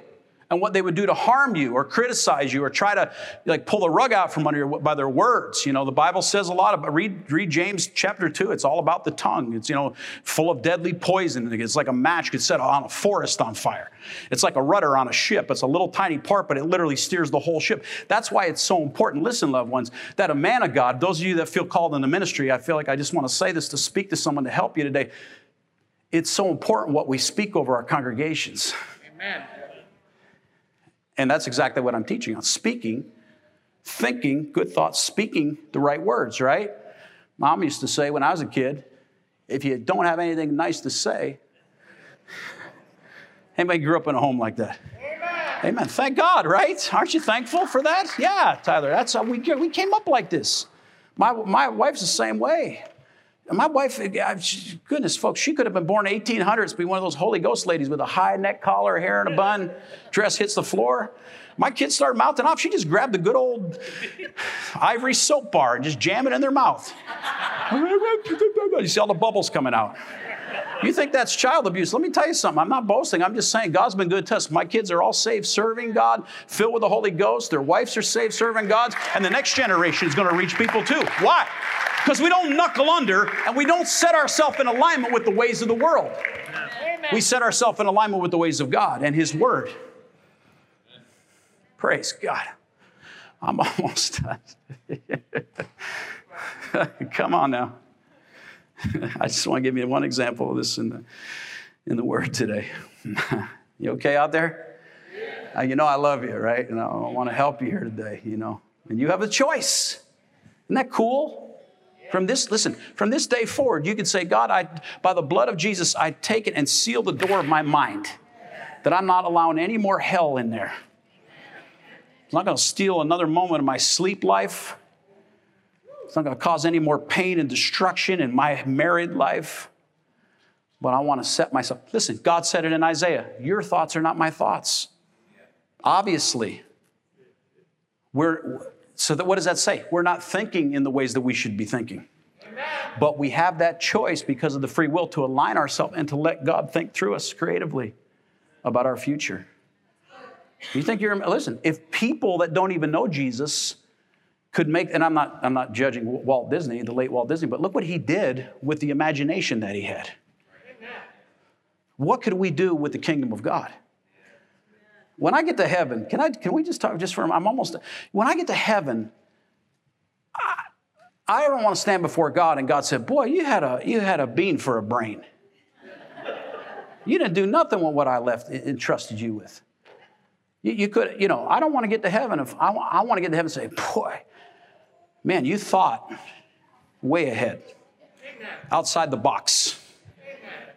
and what they would do to harm you or criticize you or try to like pull the rug out from under you by their words. You know, the Bible says a lot about read read James chapter 2. It's all about the tongue. It's you know full of deadly poison. It's like a match could set on a forest on fire. It's like a rudder on a ship. It's a little tiny part, but it literally steers the whole ship. That's why it's so important. Listen, loved ones, that a man of God, those of you that feel called in the ministry, I feel like I just want to say this to speak to someone to help you today. It's so important what we speak over our congregations. Amen. And that's exactly what I'm teaching on speaking, thinking good thoughts, speaking the right words, right? Mom used to say when I was a kid, if you don't have anything nice to say, anybody grew up in a home like that? Amen. Amen. Thank God, right? Aren't you thankful for that? Yeah, Tyler, that's how we, we came up like this. My, my wife's the same way. My wife, goodness, folks, she could have been born 1800s, be one of those Holy Ghost ladies with a high neck collar, hair in a bun, dress hits the floor. My kids started mouthing off. She just grabbed the good old ivory soap bar and just jam it in their mouth. you see all the bubbles coming out. You think that's child abuse? Let me tell you something. I'm not boasting. I'm just saying God's been good to us. My kids are all saved, serving God, filled with the Holy Ghost. Their wives are saved, serving God, and the next generation is going to reach people too. Why? Because we don't knuckle under and we don't set ourselves in alignment with the ways of the world. Amen. We set ourselves in alignment with the ways of God and His Word. Praise God. I'm almost done. Come on now. I just want to give you one example of this in the, in the Word today. you okay out there? Uh, you know I love you, right? And I want to help you here today, you know. And you have a choice. Isn't that cool? From this, listen, from this day forward, you can say, God, I, by the blood of Jesus, I take it and seal the door of my mind that I'm not allowing any more hell in there. It's not going to steal another moment of my sleep life. It's not going to cause any more pain and destruction in my married life. But I want to set myself. Listen, God said it in Isaiah Your thoughts are not my thoughts. Obviously, we're, so that what does that say? We're not thinking in the ways that we should be thinking. Amen. But we have that choice because of the free will to align ourselves and to let God think through us creatively about our future. You think you're listen, if people that don't even know Jesus could make and I'm not I'm not judging Walt Disney, the late Walt Disney, but look what he did with the imagination that he had. What could we do with the kingdom of God? When I get to heaven, can I can we just talk just for a I'm almost when I get to heaven, I, I don't want to stand before God and God said, Boy, you had a you had a bean for a brain. You didn't do nothing with what I left entrusted you with. You, you could, you know, I don't want to get to heaven if I, I want to get to heaven and say, boy, man, you thought way ahead, outside the box.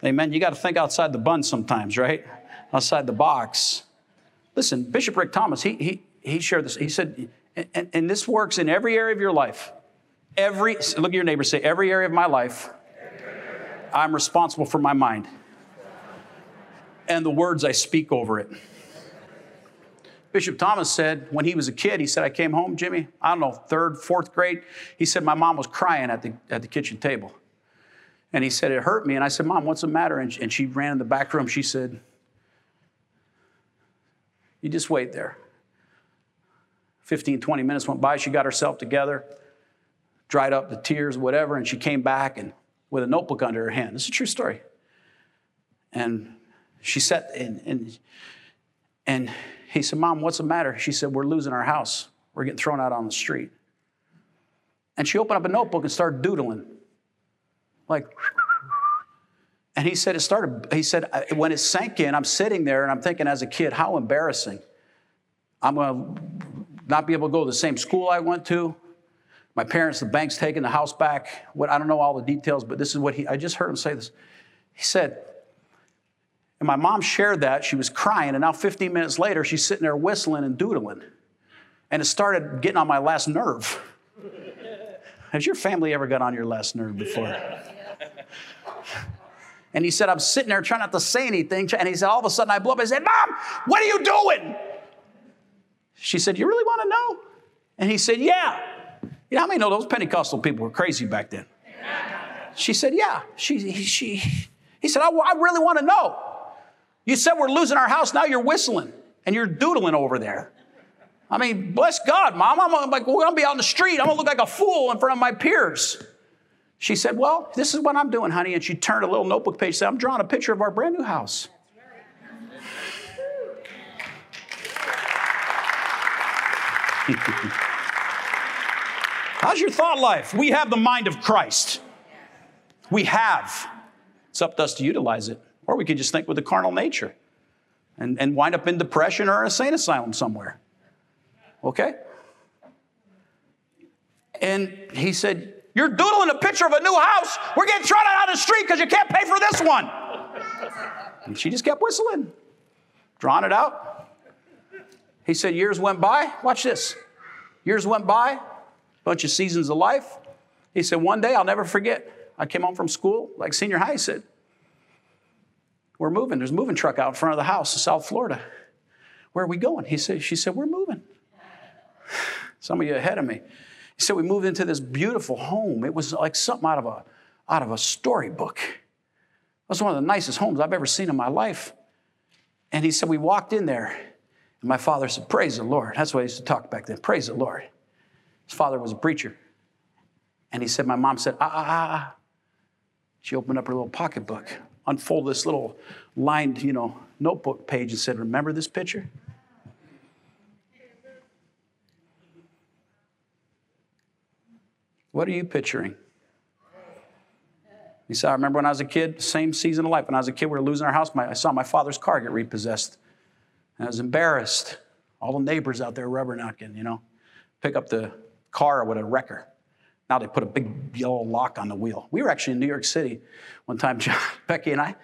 Amen. You got to think outside the bun sometimes, right? Outside the box. Listen, Bishop Rick Thomas, he, he, he shared this. He said, and, and this works in every area of your life. Every, look at your neighbor, say, every area of my life, I'm responsible for my mind and the words I speak over it. Bishop Thomas said when he was a kid, he said, I came home, Jimmy, I don't know, third, fourth grade. He said, My mom was crying at the, at the kitchen table. And he said, It hurt me. And I said, Mom, what's the matter? And she, and she ran in the back room. She said, you just wait there. 15, 20 minutes went by. She got herself together, dried up the tears, whatever, and she came back and with a notebook under her hand. Is a true story. And she sat and, and, and he said, Mom, what's the matter? She said, We're losing our house. We're getting thrown out on the street. And she opened up a notebook and started doodling. Like, and he said, it started, he said, uh, when it sank in, I'm sitting there and I'm thinking as a kid, how embarrassing. I'm going to not be able to go to the same school I went to. My parents, the bank's taking the house back. What I don't know all the details, but this is what he, I just heard him say this. He said, and my mom shared that. She was crying, and now 15 minutes later, she's sitting there whistling and doodling. And it started getting on my last nerve. Has your family ever got on your last nerve before? And he said, I'm sitting there trying not to say anything. And he said, all of a sudden I blew up. I said, Mom, what are you doing? She said, You really want to know? And he said, Yeah. You know how many know those Pentecostal people were crazy back then? She said, Yeah. She, she, he said, I, I really want to know. You said we're losing our house, now you're whistling. and you're doodling over there. I mean, bless God, mom. I'm like, we're gonna be out in the street. I'm gonna look like a fool in front of my peers. She said, Well, this is what I'm doing, honey. And she turned a little notebook page, said, I'm drawing a picture of our brand new house. How's your thought life? We have the mind of Christ. We have. It's up to us to utilize it. Or we could just think with the carnal nature and, and wind up in depression or in a insane asylum somewhere. Okay? And he said, You're doodling a picture of a new house. We're getting thrown out on the street because you can't pay for this one. And she just kept whistling, drawing it out. He said, Years went by. Watch this. Years went by, bunch of seasons of life. He said, One day I'll never forget. I came home from school, like senior high, he said, We're moving. There's a moving truck out in front of the house in South Florida. Where are we going? He said, She said, We're moving. Some of you ahead of me. He said, We moved into this beautiful home. It was like something out of a, out of a storybook. It was one of the nicest homes I've ever seen in my life. And he said, We walked in there, and my father said, Praise the Lord. That's what I used to talk back then. Praise the Lord. His father was a preacher. And he said, My mom said, Ah, ah, ah. ah. She opened up her little pocketbook, unfolded this little lined, you know, notebook page and said, Remember this picture? What are you picturing? He said, I remember when I was a kid, same season of life. When I was a kid, we were losing our house. My, I saw my father's car get repossessed. And I was embarrassed. All the neighbors out there rubbernecking, you know, pick up the car with a wrecker. Now they put a big yellow lock on the wheel. We were actually in New York City one time, John, Becky and I,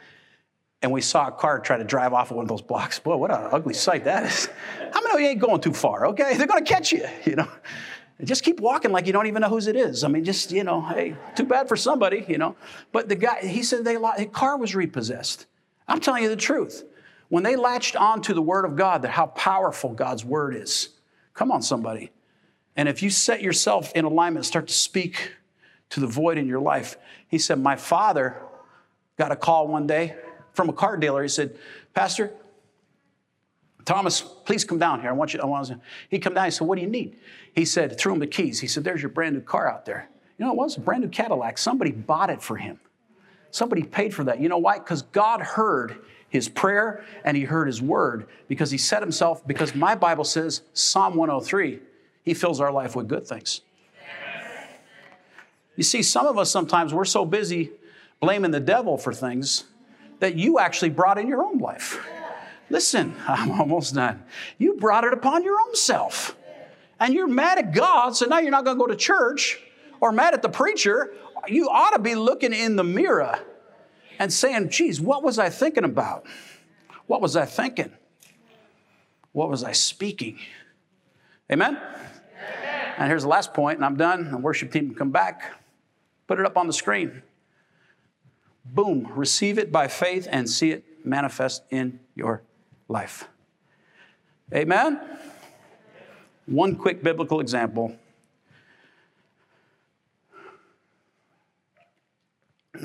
and we saw a car try to drive off of one of those blocks. Boy, what an ugly sight that is. How many of you ain't going too far, okay? They're gonna catch you, you know. Just keep walking like you don't even know whose it is. I mean, just, you know, hey, too bad for somebody, you know. But the guy, he said they, the car was repossessed. I'm telling you the truth. When they latched onto the word of God, that how powerful God's word is. Come on, somebody. And if you set yourself in alignment, start to speak to the void in your life. He said, My father got a call one day from a car dealer. He said, Pastor, Thomas, please come down here. I want you. I want to. He come down. He said, "What do you need?" He said, threw him the keys. He said, "There's your brand new car out there." You know, it was a brand new Cadillac. Somebody bought it for him. Somebody paid for that. You know why? Because God heard his prayer and he heard his word because he set himself. Because my Bible says Psalm 103 he fills our life with good things. You see, some of us sometimes we're so busy blaming the devil for things that you actually brought in your own life. Listen, I'm almost done. You brought it upon your own self. And you're mad at God, so now you're not going to go to church or mad at the preacher. You ought to be looking in the mirror and saying, geez, what was I thinking about? What was I thinking? What was I speaking? Amen? And here's the last point, and I'm done. The worship team can come back. Put it up on the screen. Boom. Receive it by faith and see it manifest in your life. Amen? One quick biblical example.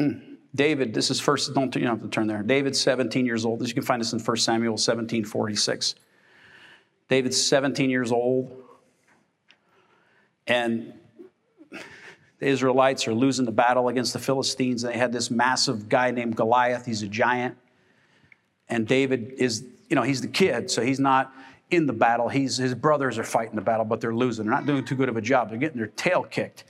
David, this is first, don't you don't have to turn there. David's 17 years old. You can find this in 1 Samuel 17 46. David's 17 years old. And the Israelites are losing the battle against the Philistines. They had this massive guy named Goliath. He's a giant. And David is, you know, he's the kid, so he's not in the battle. He's, his brothers are fighting the battle, but they're losing. They're not doing too good of a job. They're getting their tail kicked.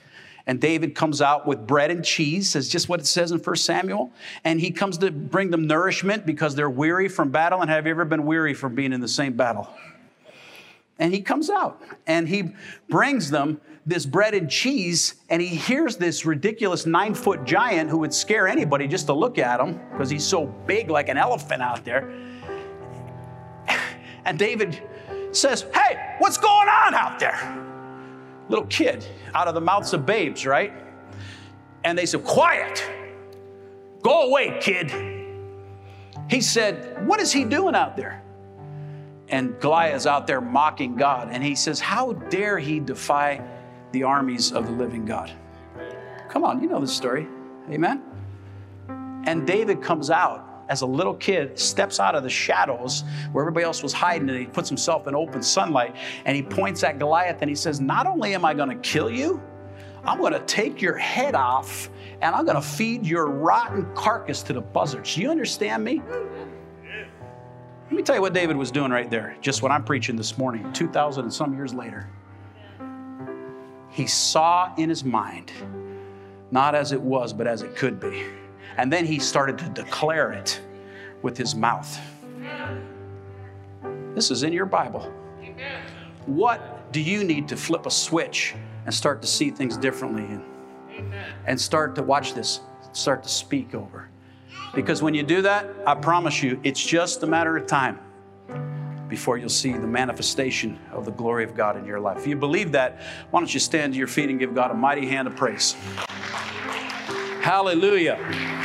And David comes out with bread and cheese, is just what it says in 1 Samuel. And he comes to bring them nourishment because they're weary from battle. And have you ever been weary from being in the same battle? And he comes out and he brings them this bread and cheese, and he hears this ridiculous nine foot giant who would scare anybody just to look at him because he's so big like an elephant out there. And David says, Hey, what's going on out there? Little kid out of the mouths of babes, right? And they said, Quiet, go away, kid. He said, What is he doing out there? And Goliath's out there mocking God. And he says, How dare he defy the armies of the living God. Come on, you know the story. Amen? And David comes out as a little kid, steps out of the shadows where everybody else was hiding, and he puts himself in open sunlight, and he points at Goliath and he says, Not only am I going to kill you, I'm going to take your head off and I'm going to feed your rotten carcass to the buzzards. You understand me? Let me tell you what David was doing right there, just what I'm preaching this morning, 2,000 and some years later. He saw in his mind, not as it was, but as it could be. And then he started to declare it with his mouth. This is in your Bible. What do you need to flip a switch and start to see things differently and, and start to watch this, start to speak over? Because when you do that, I promise you, it's just a matter of time before you'll see the manifestation of the glory of God in your life. If you believe that, why don't you stand to your feet and give God a mighty hand of praise? Hallelujah.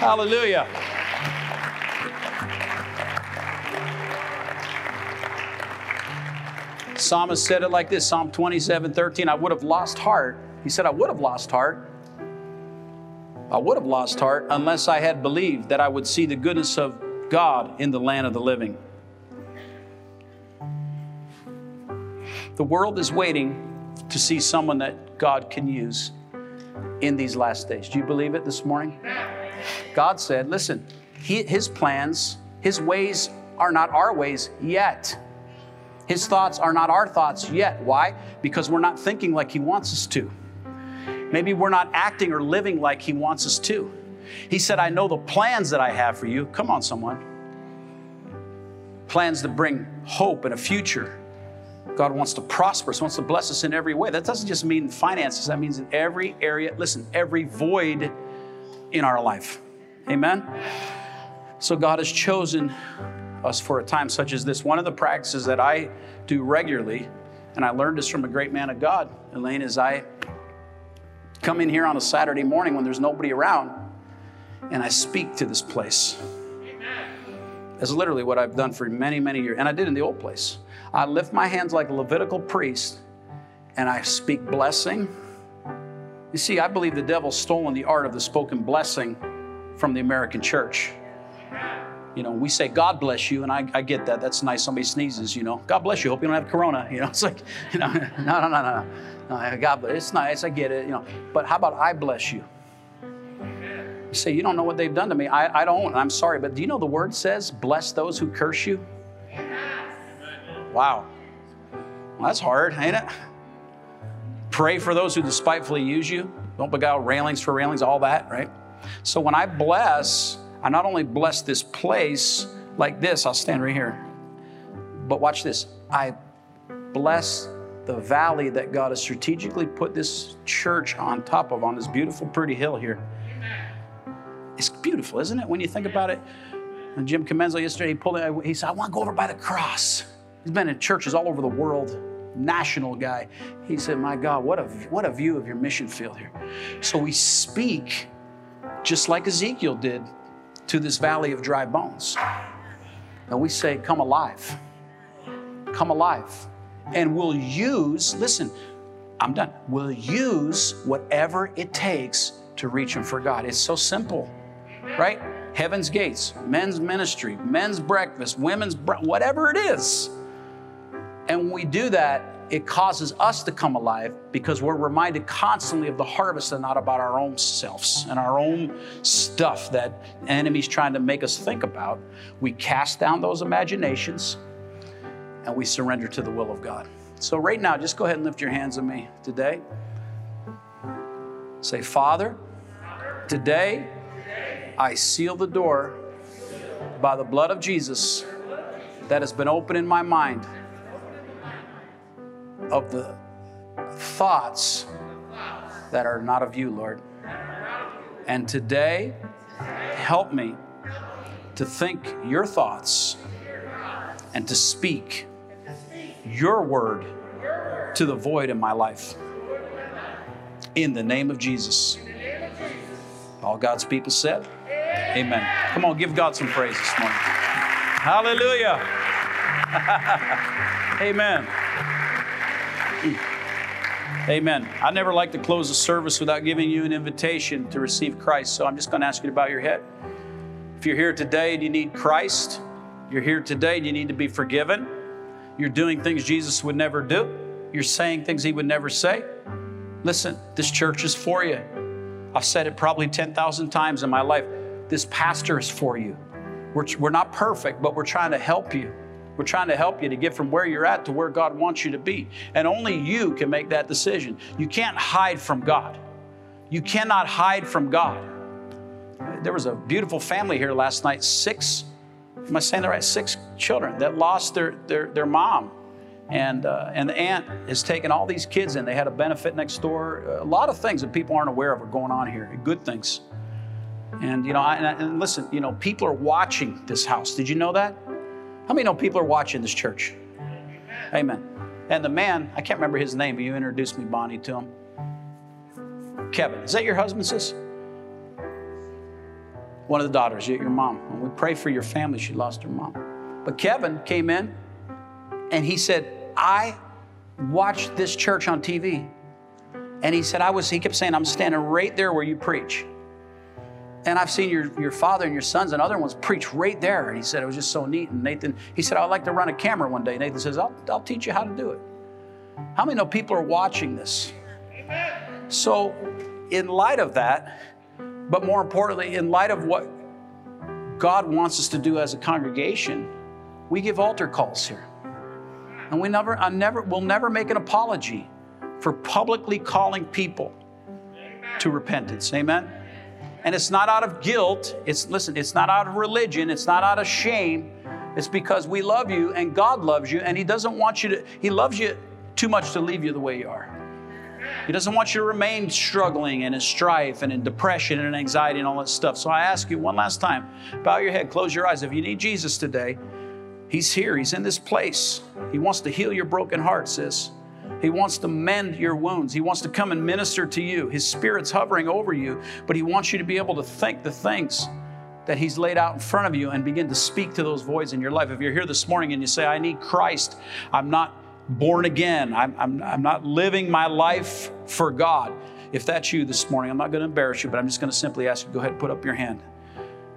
Hallelujah. Psalmist said it like this Psalm 27 13. I would have lost heart. He said, I would have lost heart I would have lost heart unless I had believed that I would see the goodness of God in the land of the living. The world is waiting to see someone that God can use in these last days. Do you believe it this morning? God said, listen, he, His plans, His ways are not our ways yet. His thoughts are not our thoughts yet. Why? Because we're not thinking like He wants us to. Maybe we're not acting or living like He wants us to. He said, I know the plans that I have for you. Come on, someone. Plans to bring hope and a future. God wants to prosper us, wants to bless us in every way. That doesn't just mean finances, that means in every area, listen, every void in our life. Amen? So God has chosen us for a time such as this. One of the practices that I do regularly, and I learned this from a great man of God, Elaine, is I come in here on a Saturday morning when there's nobody around and I speak to this place. That's literally what I've done for many, many years. And I did in the old place. I lift my hands like a Levitical priest and I speak blessing. You see, I believe the devil's stolen the art of the spoken blessing from the American church. You know, we say, God bless you, and I, I get that. That's nice. Somebody sneezes, you know, God bless you. Hope you don't have corona. You know, it's like, you know, no, no, no, no. no uh, God bless. It's nice. I get it, you know. But how about I bless you? You say, you don't know what they've done to me. I, I don't. I'm sorry. But do you know the word says, bless those who curse you? Wow. Well, that's hard, ain't it? Pray for those who despitefully use you. Don't beguile railings for railings, all that, right? So when I bless, I not only bless this place like this, I'll stand right here, but watch this. I bless the valley that God has strategically put this church on top of, on this beautiful, pretty hill here. It's beautiful, isn't it, when you think about it? And Jim Comenzo yesterday, he pulled it, he said, I want to go over by the cross. He's been in churches all over the world, national guy. He said, My God, what a, what a view of your mission field here. So we speak just like Ezekiel did to this valley of dry bones. And we say, Come alive. Come alive. And we'll use, listen, I'm done. We'll use whatever it takes to reach them for God. It's so simple, right? Heaven's gates, men's ministry, men's breakfast, women's, bre- whatever it is. And when we do that, it causes us to come alive because we're reminded constantly of the harvest and not about our own selves and our own stuff that enemy's trying to make us think about. We cast down those imaginations and we surrender to the will of God. So, right now, just go ahead and lift your hands on me today. Say, Father, today I seal the door by the blood of Jesus that has been opened in my mind of the thoughts that are not of you, Lord. And today, help me to think your thoughts and to speak your word to the void in my life. In the name of Jesus. All God's people said, Amen. Come on, give God some praise this morning. Hallelujah. Amen. Amen. I never like to close a service without giving you an invitation to receive Christ, so I'm just going to ask you to bow your head. If you're here today and you need Christ, you're here today and you need to be forgiven, you're doing things Jesus would never do, you're saying things he would never say, listen, this church is for you. I've said it probably 10,000 times in my life. This pastor is for you. We're, we're not perfect, but we're trying to help you. We're trying to help you to get from where you're at to where God wants you to be. And only you can make that decision. You can't hide from God. You cannot hide from God. There was a beautiful family here last night, six, am I saying that right? Six children that lost their, their, their mom. And, uh, and the aunt has taken all these kids in. They had a benefit next door. A lot of things that people aren't aware of are going on here, good things. And, you know, I, and listen, you know, people are watching this house. Did you know that? How many know people are watching this church? Amen. And the man, I can't remember his name, but you introduced me, Bonnie, to him. Kevin. Is that your husband, sis? One of the daughters, your mom. And we pray for your family. She lost her mom. But Kevin came in and he said, I watched this church on TV. And he said, I was, he kept saying, I'm standing right there where you preach. And I've seen your, your father and your sons and other ones preach right there. And he said, it was just so neat. And Nathan, he said, I'd like to run a camera one day. Nathan says, I'll, I'll teach you how to do it. How many know people are watching this? So, in light of that, but more importantly, in light of what God wants us to do as a congregation, we give altar calls here. And we never, I never, we'll never make an apology for publicly calling people to repentance. Amen? And it's not out of guilt. It's, listen, it's not out of religion. It's not out of shame. It's because we love you and God loves you and He doesn't want you to, He loves you too much to leave you the way you are. He doesn't want you to remain struggling and in strife and in depression and anxiety and all that stuff. So I ask you one last time bow your head, close your eyes. If you need Jesus today, He's here, He's in this place. He wants to heal your broken heart, sis. He wants to mend your wounds. He wants to come and minister to you. His Spirit's hovering over you, but He wants you to be able to think the things that He's laid out in front of you and begin to speak to those voids in your life. If you're here this morning and you say, I need Christ, I'm not born again, I'm, I'm, I'm not living my life for God. If that's you this morning, I'm not going to embarrass you, but I'm just going to simply ask you go ahead and put up your hand.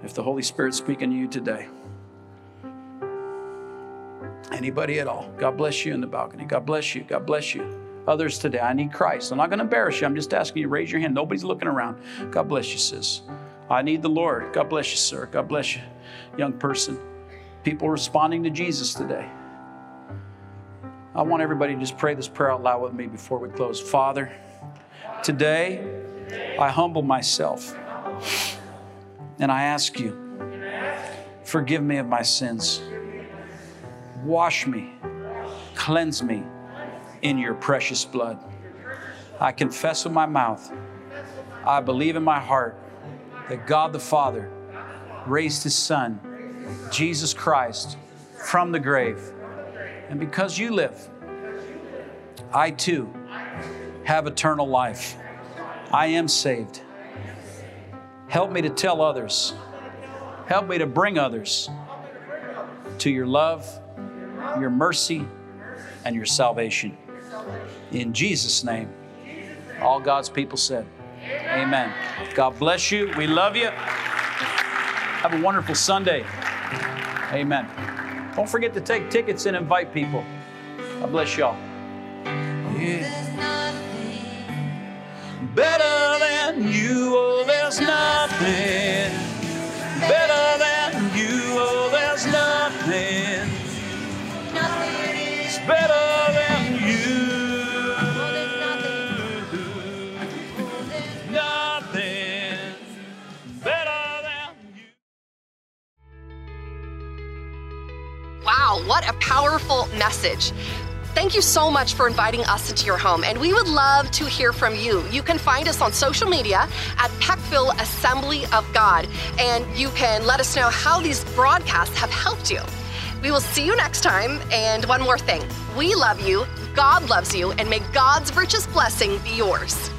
If the Holy Spirit's speaking to you today. Anybody at all. God bless you in the balcony. God bless you. God bless you. Others today, I need Christ. I'm not going to embarrass you. I'm just asking you, raise your hand. Nobody's looking around. God bless you, sis. I need the Lord. God bless you, sir. God bless you, young person. People responding to Jesus today. I want everybody to just pray this prayer out loud with me before we close. Father, today I humble myself and I ask you, forgive me of my sins. Wash me, cleanse me in your precious blood. I confess with my mouth, I believe in my heart that God the Father raised his Son, Jesus Christ, from the grave. And because you live, I too have eternal life. I am saved. Help me to tell others. Help me to bring others to your love your mercy, and your salvation. In Jesus' name, all God's people said, Amen. God bless you. We love you. Have a wonderful Sunday. Amen. Don't forget to take tickets and invite people. God bless y'all. Yeah. Better than you, oh, there's nothing. Wow, what a powerful message. Thank you so much for inviting us into your home, and we would love to hear from you. You can find us on social media at Peckville Assembly of God, and you can let us know how these broadcasts have helped you. We will see you next time. And one more thing we love you, God loves you, and may God's richest blessing be yours.